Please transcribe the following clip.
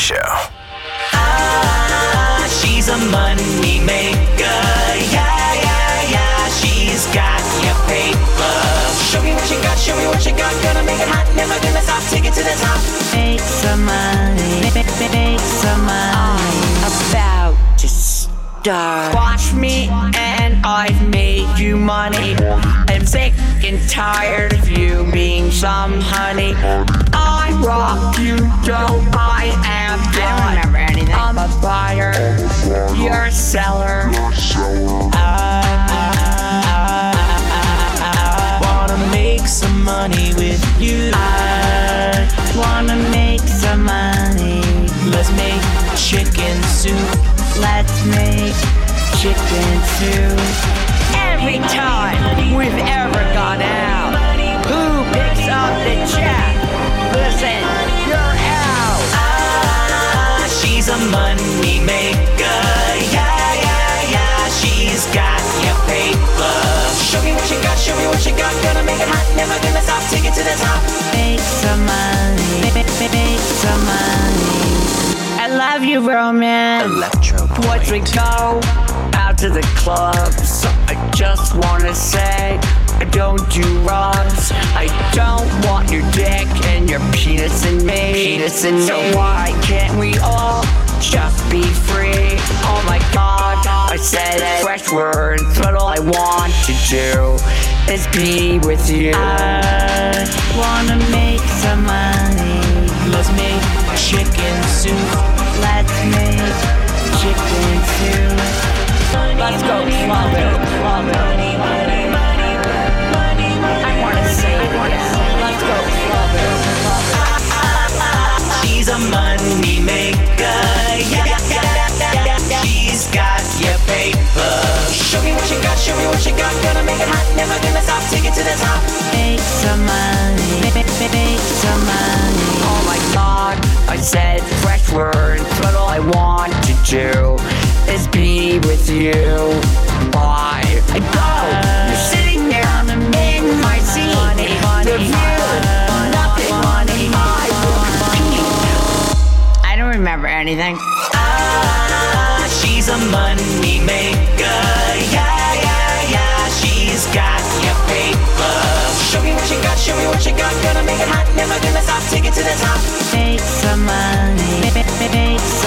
Show. Ah, she's a money maker. Yeah, yeah, yeah. She's got your paper. Show me what you got. Show me what you got. Gonna make it hot. Never gonna stop. Take it to the top. Make some money. Make, make some money. About to start. Watch me and I've made you money. I'm sick and tired of you being some honey. I rock you, Joe. I am I don't God. remember anything. I'm a buyer. You're a seller. I wanna make some money with you. I wanna make some money. Let's make chicken soup. Let's make chicken soup. Every time Take it to the top. Make some money. Make, make, some money. I love you, Roman. Electro Once we go out to the clubs, I just wanna say I don't do drugs. I don't want your dick and your penis in me. Penis in so me. why can't we all just be free? Oh my god, I said it. Fresh words, but all I want to do is be with you. I it hot. Never gonna stop. Take it to the top. Make some money. Make, make, make some money. Oh my god, I said fresh words, but all I want to do is be with you. Why? I go, you're sitting there in my seat. The view, nothing I I don't remember anything. Ah, she's a money maker. Got your paper. Show me what you got. Show me what you got. Gonna make it hot. Never gonna stop. Take it to the top. Make some money. Make, make, make